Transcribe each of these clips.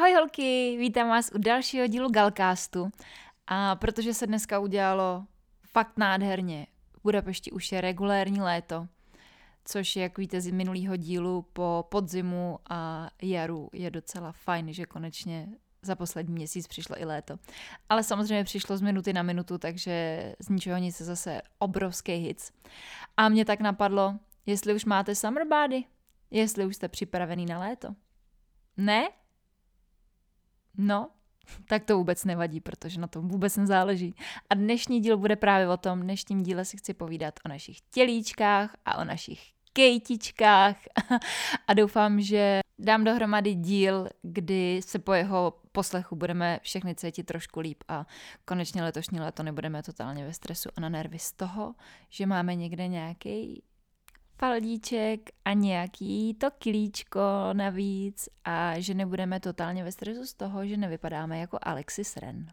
Ahoj holky, vítám vás u dalšího dílu Galcastu. A protože se dneska udělalo fakt nádherně, v Budapešti už je regulérní léto, což je, jak víte z minulého dílu, po podzimu a jaru je docela fajn, že konečně za poslední měsíc přišlo i léto. Ale samozřejmě přišlo z minuty na minutu, takže z ničeho nic se zase obrovský hits. A mě tak napadlo, jestli už máte summer body, jestli už jste připravený na léto. Ne? No, tak to vůbec nevadí, protože na tom vůbec nezáleží. A dnešní díl bude právě o tom, dnešním díle si chci povídat o našich tělíčkách a o našich kejtičkách a doufám, že dám dohromady díl, kdy se po jeho poslechu budeme všechny cítit trošku líp a konečně letošní léto nebudeme totálně ve stresu a na nervy z toho, že máme někde nějaký faldíček a nějaký to kilíčko navíc a že nebudeme totálně ve stresu z toho, že nevypadáme jako Alexis Ren.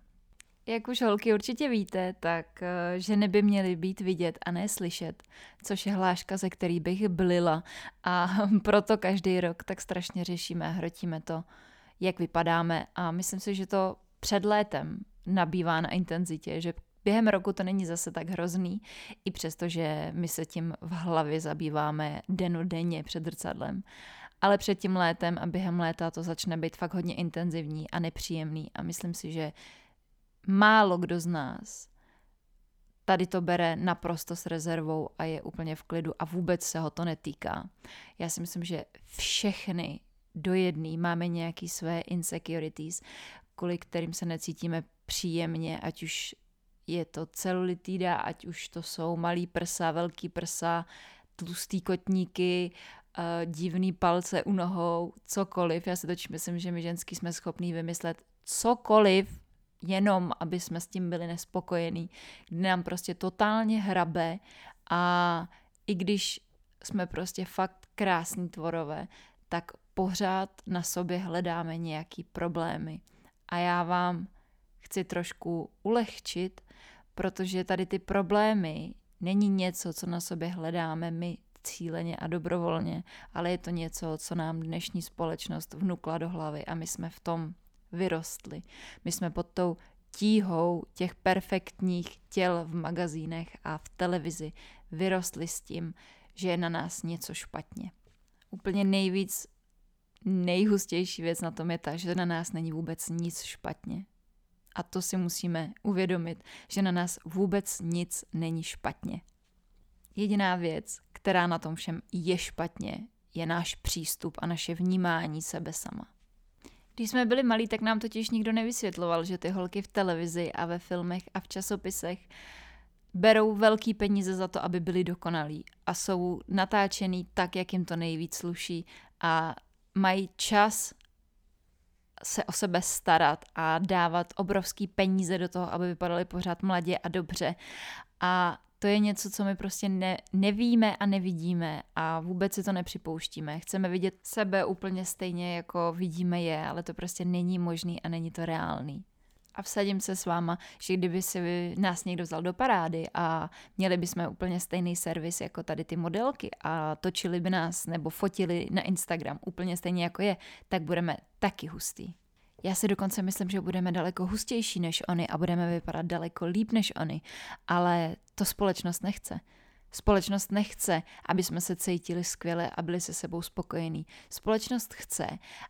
Jak už holky určitě víte, tak eh, ženy by měly být vidět a ne slyšet, což je hláška, ze který bych blila a proto každý rok tak strašně řešíme a hrotíme to, jak vypadáme a myslím si, že to před létem nabývá na intenzitě, že během roku to není zase tak hrozný, i přesto, že my se tím v hlavě zabýváme denodenně před zrcadlem. Ale před tím létem a během léta to začne být fakt hodně intenzivní a nepříjemný a myslím si, že málo kdo z nás tady to bere naprosto s rezervou a je úplně v klidu a vůbec se ho to netýká. Já si myslím, že všechny do jedné máme nějaké své insecurities, kvůli kterým se necítíme příjemně, ať už je to celulitída, ať už to jsou malý prsa, velký prsa, tlustý kotníky, uh, divný palce u nohou, cokoliv. Já si točím myslím, že my ženský jsme schopní vymyslet cokoliv, jenom aby jsme s tím byli nespokojení, kdy nám prostě totálně hrabe a i když jsme prostě fakt krásní tvorové, tak pořád na sobě hledáme nějaký problémy. A já vám chci trošku ulehčit, protože tady ty problémy není něco, co na sobě hledáme my cíleně a dobrovolně, ale je to něco, co nám dnešní společnost vnukla do hlavy a my jsme v tom vyrostli. My jsme pod tou tíhou těch perfektních těl v magazínech a v televizi vyrostli s tím, že je na nás něco špatně. Úplně nejvíc, nejhustější věc na tom je ta, že na nás není vůbec nic špatně. A to si musíme uvědomit, že na nás vůbec nic není špatně. Jediná věc, která na tom všem je špatně, je náš přístup a naše vnímání sebe sama. Když jsme byli malí, tak nám totiž nikdo nevysvětloval, že ty holky v televizi a ve filmech a v časopisech berou velký peníze za to, aby byly dokonalí a jsou natáčený tak, jak jim to nejvíc sluší a mají čas se o sebe starat a dávat obrovský peníze do toho, aby vypadaly pořád mladě a dobře. A to je něco, co my prostě ne, nevíme a nevidíme a vůbec si to nepřipouštíme. Chceme vidět sebe úplně stejně, jako vidíme je, ale to prostě není možný a není to reálný. A vsadím se s váma, že kdyby si nás někdo vzal do parády a měli bychom úplně stejný servis jako tady ty modelky a točili by nás nebo fotili na Instagram úplně stejně jako je, tak budeme taky hustý. Já si dokonce myslím, že budeme daleko hustější než oni a budeme vypadat daleko líp než oni, ale to společnost nechce. Společnost nechce, aby jsme se cítili skvěle a byli se sebou spokojení. Společnost chce,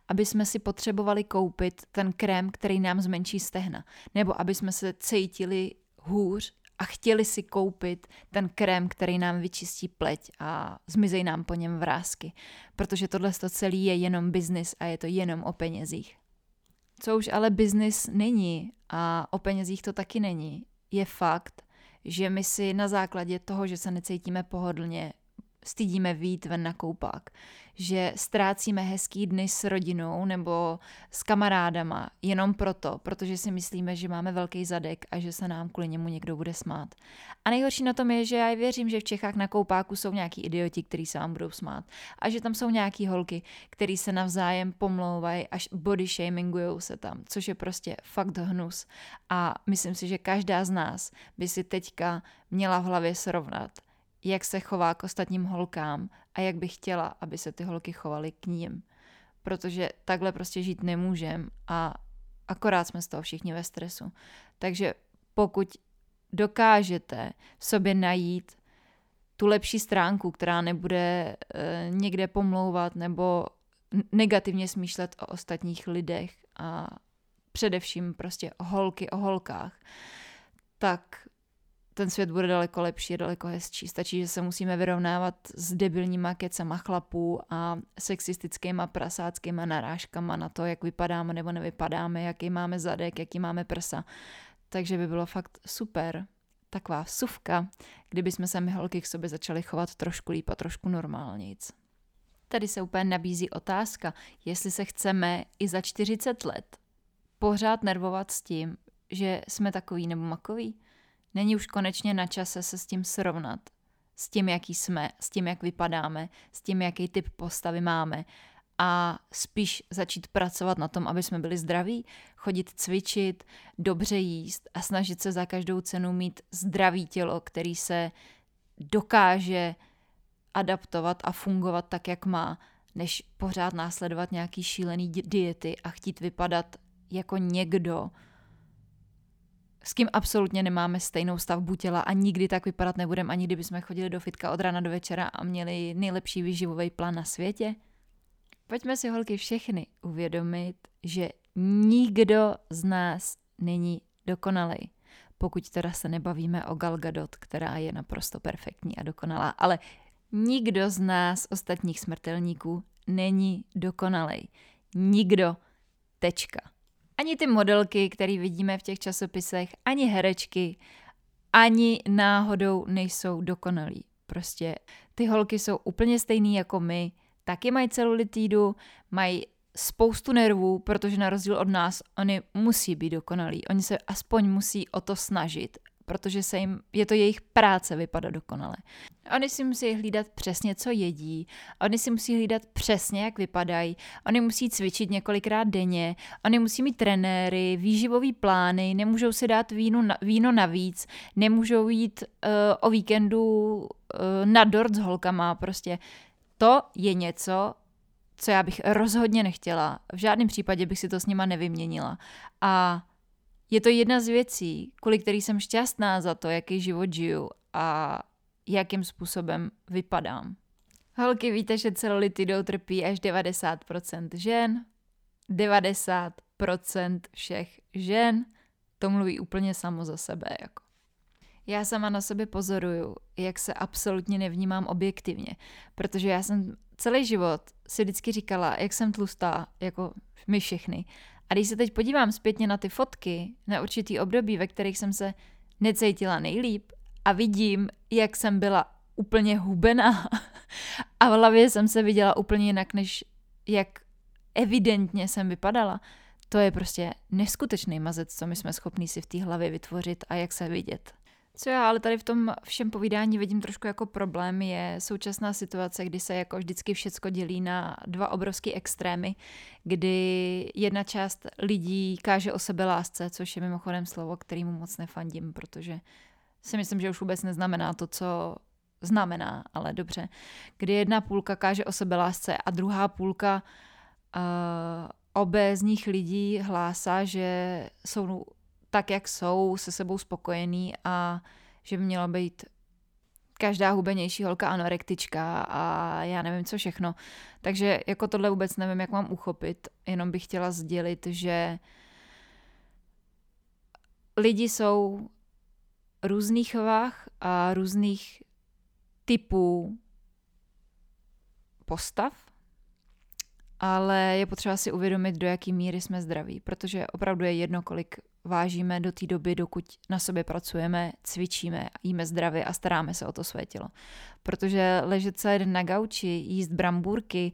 aby jsme si potřebovali koupit ten krém, který nám zmenší stehna, nebo aby jsme se cítili hůř a chtěli si koupit ten krém, který nám vyčistí pleť a zmizej nám po něm vrázky, protože tohle celý je jenom biznis a je to jenom o penězích. Co už ale biznis není a o penězích to taky není, je fakt, že my si na základě toho, že se necítíme pohodlně, stydíme výjít ven na koupák, že ztrácíme hezký dny s rodinou nebo s kamarádama jenom proto, protože si myslíme, že máme velký zadek a že se nám kvůli němu někdo bude smát. A nejhorší na tom je, že já věřím, že v Čechách na koupáku jsou nějaký idioti, kteří se vám budou smát. A že tam jsou nějaký holky, který se navzájem pomlouvají až body shamingujou se tam, což je prostě fakt hnus. A myslím si, že každá z nás by si teďka měla v hlavě srovnat, jak se chová k ostatním holkám a jak bych chtěla, aby se ty holky chovaly k ním. Protože takhle prostě žít nemůžem a akorát jsme z toho všichni ve stresu. Takže pokud dokážete v sobě najít tu lepší stránku, která nebude e, někde pomlouvat nebo negativně smýšlet o ostatních lidech a především prostě holky, o holkách, tak ten svět bude daleko lepší, daleko hezčí. Stačí, že se musíme vyrovnávat s debilníma kecama chlapů a sexistickýma prasáckýma narážkama na to, jak vypadáme nebo nevypadáme, jaký máme zadek, jaký máme prsa. Takže by bylo fakt super, taková vsuvka, kdyby jsme se my holky k sobě začali chovat trošku líp a trošku normálnějc. Tady se úplně nabízí otázka, jestli se chceme i za 40 let pořád nervovat s tím, že jsme takový nebo makový. Není už konečně na čase se s tím srovnat. S tím, jaký jsme, s tím, jak vypadáme, s tím, jaký typ postavy máme. A spíš začít pracovat na tom, aby jsme byli zdraví, chodit cvičit, dobře jíst a snažit se za každou cenu mít zdravý tělo, který se dokáže adaptovat a fungovat tak, jak má, než pořád následovat nějaký šílený diety a chtít vypadat jako někdo, s kým absolutně nemáme stejnou stavbu těla a nikdy tak vypadat nebudeme, ani kdyby jsme chodili do fitka od rána do večera a měli nejlepší výživový plán na světě. Pojďme si holky všechny uvědomit, že nikdo z nás není dokonalý. Pokud teda se nebavíme o Gal Gadot, která je naprosto perfektní a dokonalá, ale nikdo z nás, ostatních smrtelníků, není dokonalý. Nikdo. Tečka. Ani ty modelky, které vidíme v těch časopisech, ani herečky, ani náhodou nejsou dokonalí. Prostě ty holky jsou úplně stejný jako my, taky mají celulitídu, mají spoustu nervů, protože na rozdíl od nás, oni musí být dokonalí. Oni se aspoň musí o to snažit protože se jim, je to jejich práce vypadat dokonale. Oni si musí hlídat přesně, co jedí, oni si musí hlídat přesně, jak vypadají, oni musí cvičit několikrát denně, oni musí mít trenéry, výživový plány, nemůžou si dát víno, víno navíc, nemůžou jít uh, o víkendu uh, na dort s holkama, prostě to je něco, co já bych rozhodně nechtěla. V žádném případě bych si to s nima nevyměnila. A je to jedna z věcí, kvůli který jsem šťastná za to, jaký život žiju a jakým způsobem vypadám. Holky, víte, že celulitidou trpí až 90% žen. 90% všech žen. To mluví úplně samo za sebe. Jako. Já sama na sobě pozoruju, jak se absolutně nevnímám objektivně, protože já jsem celý život si vždycky říkala, jak jsem tlustá, jako my všechny. A když se teď podívám zpětně na ty fotky, na určitý období, ve kterých jsem se necítila nejlíp a vidím, jak jsem byla úplně hubená a v hlavě jsem se viděla úplně jinak, než jak evidentně jsem vypadala, to je prostě neskutečný mazec, co my jsme schopní si v té hlavě vytvořit a jak se vidět. Co já ale tady v tom všem povídání vidím trošku jako problém, je současná situace, kdy se jako vždycky všecko dělí na dva obrovské extrémy, kdy jedna část lidí káže o sebe lásce, což je mimochodem slovo, kterýmu moc nefandím, protože si myslím, že už vůbec neznamená to, co znamená, ale dobře. Kdy jedna půlka káže o sebe lásce a druhá půlka uh, obézních lidí hlásá, že jsou tak, jak jsou, se sebou spokojení a že by měla být každá hubenější holka anorektička a já nevím co všechno. Takže jako tohle vůbec nevím, jak mám uchopit, jenom bych chtěla sdělit, že lidi jsou různých vah a různých typů postav ale je potřeba si uvědomit, do jaký míry jsme zdraví, protože opravdu je jedno, kolik vážíme do té doby, dokud na sobě pracujeme, cvičíme, jíme zdravě a staráme se o to své tělo. Protože ležet celý den na gauči, jíst brambůrky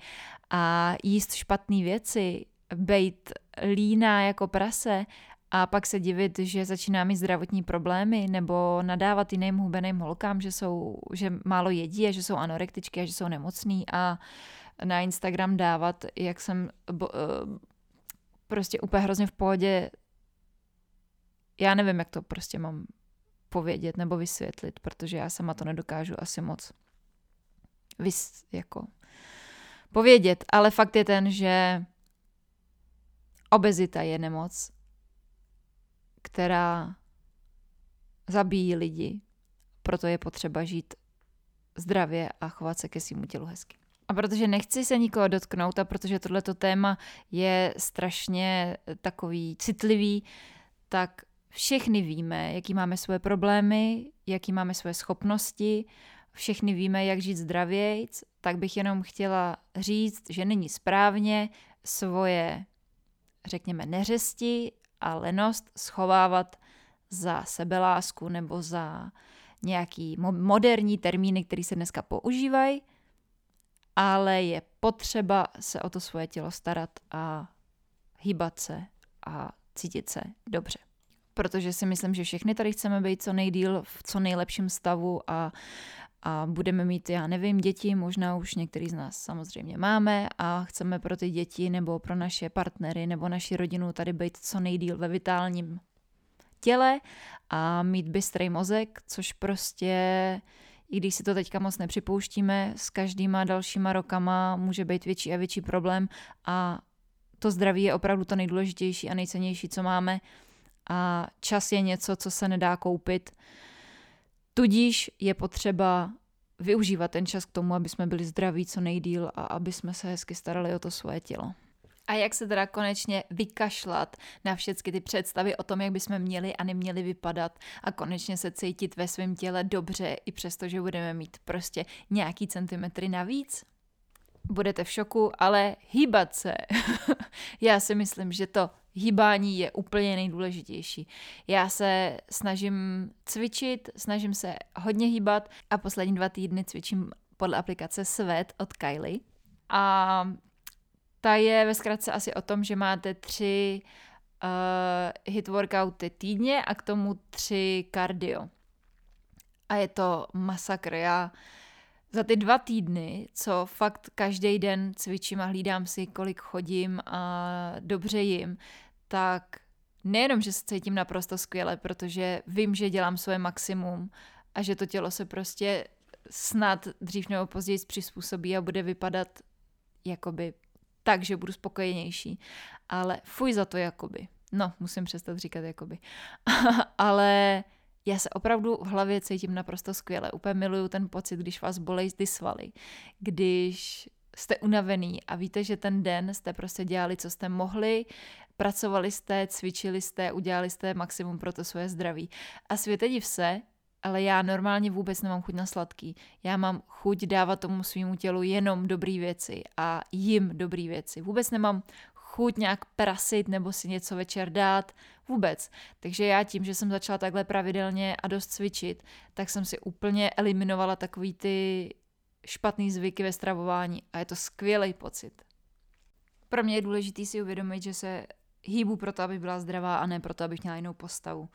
a jíst špatné věci, být líná jako prase a pak se divit, že začíná mít zdravotní problémy nebo nadávat jiným hubeným holkám, že, jsou, že málo jedí a že jsou anorektičky a že jsou nemocný a na Instagram dávat, jak jsem bo, eh, prostě úplně hrozně v pohodě já nevím, jak to prostě mám povědět nebo vysvětlit, protože já sama to nedokážu asi moc vys, jako povědět, ale fakt je ten, že obezita je nemoc, která zabíjí lidi, proto je potřeba žít zdravě a chovat se ke svému tělu hezky. A protože nechci se nikoho dotknout a protože tohleto téma je strašně takový citlivý, tak všechny víme, jaký máme svoje problémy, jaký máme svoje schopnosti, všechny víme, jak žít zdravějc, tak bych jenom chtěla říct, že není správně svoje, řekněme, neřesti a lenost schovávat za sebelásku nebo za nějaký moderní termíny, které se dneska používají, ale je potřeba se o to svoje tělo starat a hýbat se a cítit se dobře protože si myslím, že všechny tady chceme být co nejdíl v co nejlepším stavu a, a budeme mít, já nevím, děti, možná už některý z nás samozřejmě máme a chceme pro ty děti nebo pro naše partnery nebo naši rodinu tady být co nejdíl ve vitálním těle a mít bystrý mozek, což prostě, i když si to teďka moc nepřipouštíme, s každýma dalšíma rokama může být větší a větší problém a to zdraví je opravdu to nejdůležitější a nejcennější, co máme a čas je něco, co se nedá koupit. Tudíž je potřeba využívat ten čas k tomu, aby jsme byli zdraví co nejdíl a aby jsme se hezky starali o to svoje tělo. A jak se teda konečně vykašlat na všechny ty představy o tom, jak bychom měli a neměli vypadat a konečně se cítit ve svém těle dobře, i přesto, že budeme mít prostě nějaký centimetry navíc? Budete v šoku, ale hýbat se. Já si myslím, že to hýbání je úplně nejdůležitější. Já se snažím cvičit, snažím se hodně hýbat a poslední dva týdny cvičím podle aplikace Svet od Kylie. A ta je ve zkratce asi o tom, že máte tři uh, hit workouty týdně a k tomu tři cardio. A je to masakr. Já za ty dva týdny, co fakt každý den cvičím a hlídám si, kolik chodím a dobře jim, tak nejenom, že se cítím naprosto skvěle, protože vím, že dělám svoje maximum a že to tělo se prostě snad dřív nebo později přizpůsobí a bude vypadat jakoby tak, že budu spokojenější. Ale fuj za to jakoby. No, musím přestat říkat jakoby. Ale já se opravdu v hlavě cítím naprosto skvěle. Úplně miluju ten pocit, když vás bolej ty svaly, když jste unavený a víte, že ten den jste prostě dělali, co jste mohli, pracovali jste, cvičili jste, udělali jste maximum pro to svoje zdraví. A světe div se, ale já normálně vůbec nemám chuť na sladký. Já mám chuť dávat tomu svýmu tělu jenom dobré věci a jim dobré věci. Vůbec nemám chuť nějak prasit nebo si něco večer dát, vůbec. Takže já tím, že jsem začala takhle pravidelně a dost cvičit, tak jsem si úplně eliminovala takový ty špatný zvyky ve stravování a je to skvělý pocit. Pro mě je důležité si uvědomit, že se hýbu proto, aby byla zdravá a ne proto, abych měla jinou postavu.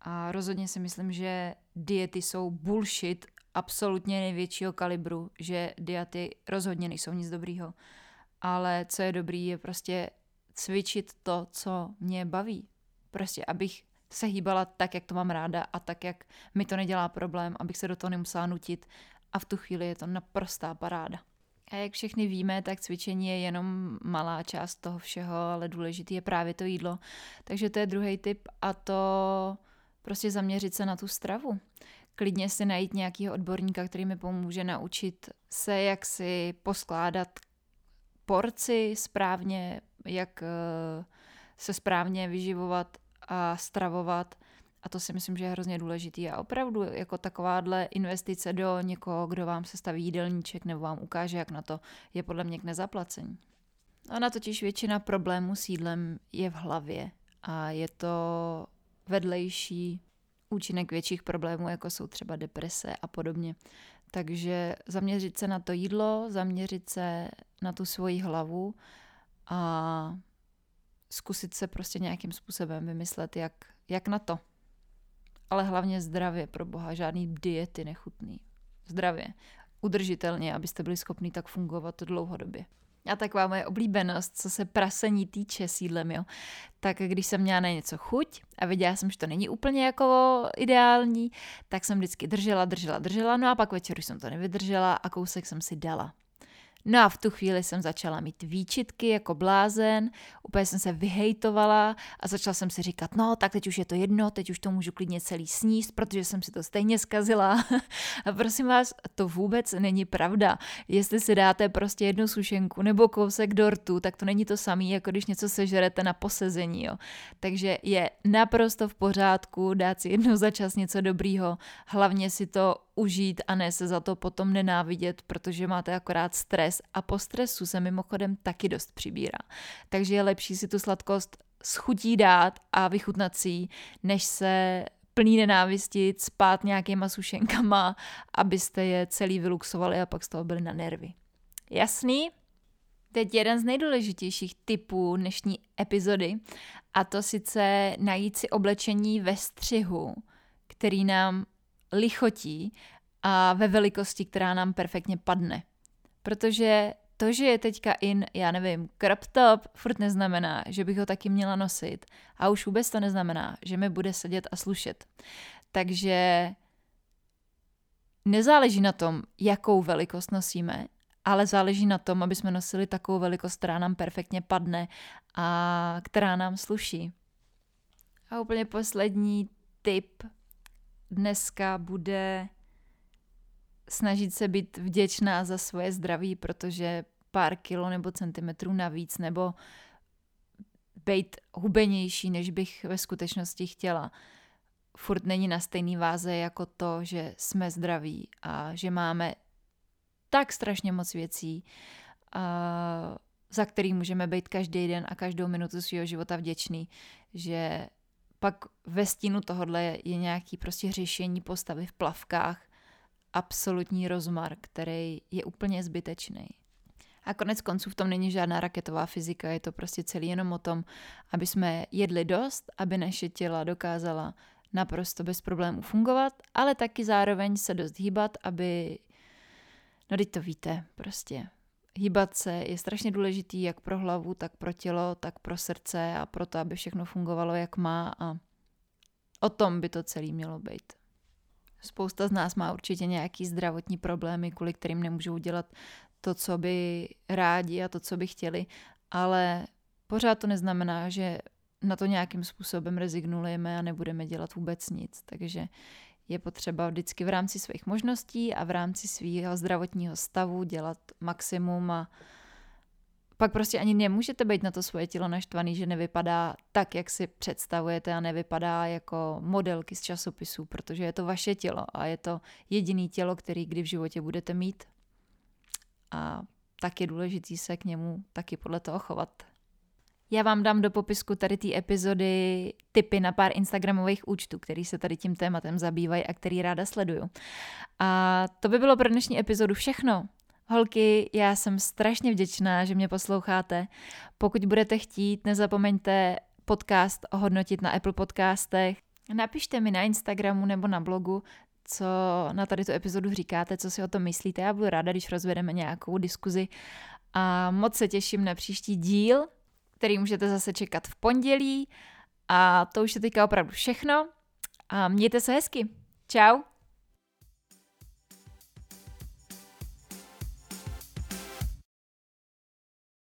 A rozhodně si myslím, že diety jsou bullshit absolutně největšího kalibru, že diety rozhodně nejsou nic dobrýho. Ale co je dobrý, je prostě cvičit to, co mě baví. Prostě, abych se hýbala tak, jak to mám ráda a tak, jak mi to nedělá problém, abych se do toho nemusela nutit a v tu chvíli je to naprostá paráda. A jak všechny víme, tak cvičení je jenom malá část toho všeho, ale důležitý je právě to jídlo. Takže to je druhý tip a to prostě zaměřit se na tu stravu. Klidně si najít nějakého odborníka, který mi pomůže naučit se, jak si poskládat porci správně, jak eh, se správně vyživovat a stravovat a to si myslím, že je hrozně důležitý. A opravdu jako takováhle investice do někoho, kdo vám se staví jídelníček nebo vám ukáže, jak na to, je podle mě k nezaplacení. Ona totiž většina problémů s jídlem je v hlavě a je to vedlejší účinek větších problémů, jako jsou třeba deprese a podobně. Takže zaměřit se na to jídlo, zaměřit se na tu svoji hlavu a zkusit se prostě nějakým způsobem vymyslet, jak, jak na to. Ale hlavně zdravě, pro boha, žádný diety nechutný. Zdravě, udržitelně, abyste byli schopni tak fungovat dlouhodobě. A taková moje oblíbenost, co se prasení týče sídlem, jo. Tak když jsem měla na něco chuť a viděla jsem, že to není úplně jako ideální, tak jsem vždycky držela, držela, držela, no a pak večer jsem to nevydržela a kousek jsem si dala. No a v tu chvíli jsem začala mít výčitky jako blázen, úplně jsem se vyhejtovala a začala jsem si říkat, no tak teď už je to jedno, teď už to můžu klidně celý sníst, protože jsem si to stejně zkazila. a prosím vás, to vůbec není pravda. Jestli si dáte prostě jednu sušenku nebo kousek dortu, tak to není to samé, jako když něco sežerete na posezení. Jo. Takže je naprosto v pořádku dát si jednou za čas něco dobrýho, hlavně si to užít a ne se za to potom nenávidět, protože máte akorát stres a po stresu se mimochodem taky dost přibírá. Takže je lepší si tu sladkost schutí dát a vychutnat si než se plný nenávisti spát nějakýma sušenkama, abyste je celý vyluxovali a pak z toho byli na nervy. Jasný? Teď jeden z nejdůležitějších typů dnešní epizody a to sice najít si oblečení ve střihu, který nám lichotí a ve velikosti, která nám perfektně padne. Protože to, že je teďka in, já nevím, crop top, furt neznamená, že bych ho taky měla nosit. A už vůbec to neznamená, že mi bude sedět a slušet. Takže nezáleží na tom, jakou velikost nosíme, ale záleží na tom, aby jsme nosili takovou velikost, která nám perfektně padne a která nám sluší. A úplně poslední tip dneska bude snažit se být vděčná za svoje zdraví, protože pár kilo nebo centimetrů navíc nebo být hubenější, než bych ve skutečnosti chtěla. Furt není na stejný váze jako to, že jsme zdraví a že máme tak strašně moc věcí, za který můžeme být každý den a každou minutu svého života vděčný, že pak ve stínu tohohle je nějaký prostě řešení postavy v plavkách, absolutní rozmar, který je úplně zbytečný. A konec konců v tom není žádná raketová fyzika, je to prostě celý jenom o tom, aby jsme jedli dost, aby naše těla dokázala naprosto bez problémů fungovat, ale taky zároveň se dost hýbat, aby, no teď to víte, prostě hýbat se je strašně důležitý jak pro hlavu, tak pro tělo, tak pro srdce a pro to, aby všechno fungovalo jak má a o tom by to celé mělo být. Spousta z nás má určitě nějaký zdravotní problémy, kvůli kterým nemůžou dělat to, co by rádi a to, co by chtěli, ale pořád to neznamená, že na to nějakým způsobem rezignujeme a nebudeme dělat vůbec nic. Takže je potřeba vždycky v rámci svých možností a v rámci svého zdravotního stavu dělat maximum a pak prostě ani nemůžete být na to svoje tělo naštvaný, že nevypadá tak, jak si představujete a nevypadá jako modelky z časopisů, protože je to vaše tělo a je to jediný tělo, který kdy v životě budete mít. A tak je důležitý se k němu taky podle toho chovat. Já vám dám do popisku tady té epizody tipy na pár Instagramových účtů, který se tady tím tématem zabývají a který ráda sleduju. A to by bylo pro dnešní epizodu všechno. Holky, já jsem strašně vděčná, že mě posloucháte. Pokud budete chtít, nezapomeňte podcast ohodnotit na Apple podcastech. Napište mi na Instagramu nebo na blogu, co na tady tu epizodu říkáte, co si o tom myslíte. Já budu ráda, když rozvedeme nějakou diskuzi. A moc se těším na příští díl, který můžete zase čekat v pondělí. A to už je teďka opravdu všechno. A mějte se hezky. Ciao.